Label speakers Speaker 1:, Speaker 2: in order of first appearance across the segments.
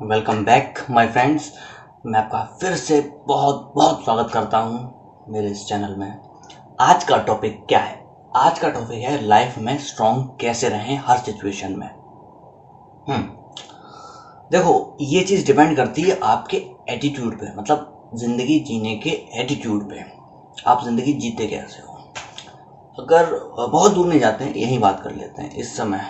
Speaker 1: Welcome back my friends मैं आपका फिर से बहुत बहुत स्वागत करता हूँ मेरे इस चैनल में। आज का टॉपिक क्या है? आज का टॉपिक है लाइफ में स्ट्रांग कैसे रहें हर सिचुएशन में। हम्म। देखो, ये चीज़ डिपेंड करती है आपके एटीट्यूड पे मतलब ज़िंदगी जीने के एटीट्यूड पे। आप ज़िंदगी जीते कैसे हो? अगर बहुत दूर नहीं जाते हैं, यही बात कर लेते हैं। इस समय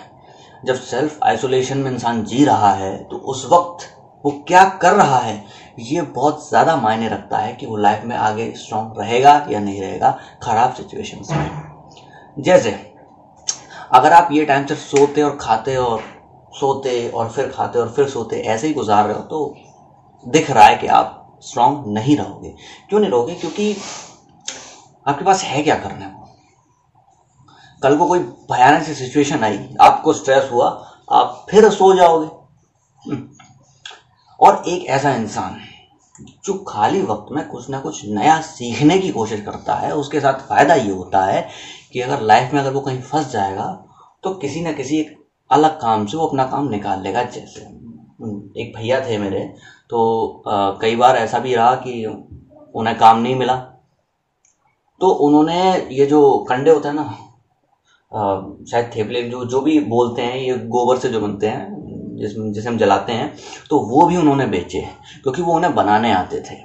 Speaker 1: जब सेल्फ आइसोलेशन में इंसान जी रहा है तो उस वक्त वो क्या कर रहा है, ये बहुत ज़्यादा मायने रखता है कि वो लाइफ में आगे स्ट्रांग रहेगा या नहीं रहेगा, खराब सिचुएशंस में। जैसे, अगर आप ये टाइम से सोते और खाते और सोते और फिर खाते और फिर सोते, ऐसे ही गुजार रहे हो तो दिख रहा है कि आप स्ट्रांग नहीं रहोगे। क्यों नहीं रहोगे? क्योंकि आपके पास है क्या करने? कल को कोई भयानक सी सिचुएशन आई आपको स्ट्रेस हुआ आप फिर सो जाओगे। हम्म। और एक ऐसा इंसान जो खाली वक्त में कुछ ना कुछ नया सीखने की कोशिश करता है उसके साथ फ़ायदा ये होता है कि अगर लाइफ में अगर वो कहीं फंस जाएगा तो किसी ना किसी एक अलग काम से वो अपना काम निकाल लेगा जैसे। हम्म, एक भैया थे मेरे तो आ, कई बार ऐसा भी रहा कि उन्हें काम नहीं मिला। तो उन्होंने ये जो कंडे होते हैं ना शायद थेपले जो जो भी बोलते हैं, ये गोबर से जो बनते हैं जिसमें जिसे हम जलाते हैं तो वो भी उन्होंने बेचे क्योंकि वो उन्हें बनाने आते थे।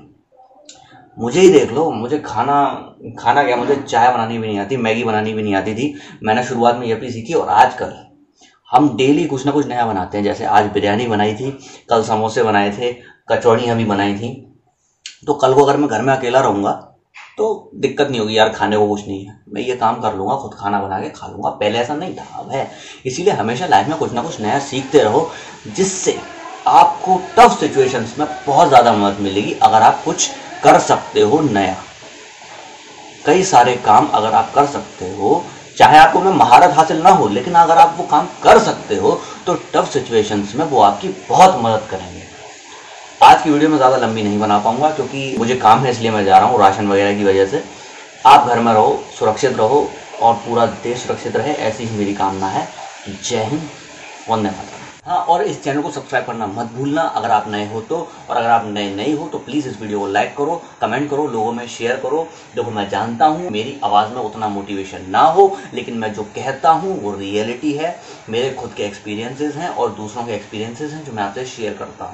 Speaker 1: मुझे ही देख लो, मुझे खाना खाना क्या, मुझे चाय बनानी भी नहीं आती, मैगी बनानी भी नहीं आती थी। मैंने शुरुआत में ये भी सीखी, और आजकल हम डेली कुछ ना कुछ नया बनाते हैं, जैसे आज बिरयानी बनाई थी, कल समोसे बनाए थे कचौड़ियाँ भी बनाई थी। तो कल को अगर मैं घर में अकेला रहूँगा तो दिक्कत नहीं होगी, यार खाने को कुछ नहीं है। मैं ये काम कर लूँगा, खुद खाना बना के खा लूँगा। पहले ऐसा नहीं था, अब है। इसीलिए हमेशा लाइफ में कुछ ना कुछ नया सीखते रहो, जिससे आपको टफ सिचुएशंस में बहुत ज़्यादा मदद मिलेगी, अगर आप कुछ कर सकते हो नया। कई सारे काम अगर आप कर सकते हो, चाहे आपको में महारत हासिल ना हो, लेकिन अगर आप वो काम कर सकते हो तो टफ सिचुएशंस में वो आपकी बहुत मदद करेंगे। आज की वीडियो में ज़्यादा लंबी नहीं बना पाऊँगा, क्योंकि मुझे काम है, इसलिए मैं जा रहा हूँ राशन वगैरह की वजह से। आप घर में रहो, सुरक्षित रहो, और पूरा देश सुरक्षित रहे, ऐसी ही मेरी कामना है। जय हिंद, वंदे मातरम। हाँ और इस चैनल को सब्सक्राइब करना मत भूलना। अगर आप नए हो तो और अगर आप नए नहीं हो तो प्लीज़ इस वीडियो को लाइक करो, कमेंट करो, लोगों में शेयर करो। देखो, मैं जानता हूँ मेरी आवाज़ में उतना मोटिवेशन ना हो, लेकिन मैं जो कहता हूँ वो रियलिटी है। मेरे खुद के एक्सपीरियंसेस हैं और दूसरों के एक्सपीरियंसेस हैं जो मैं आपसे शेयर करता हूँ।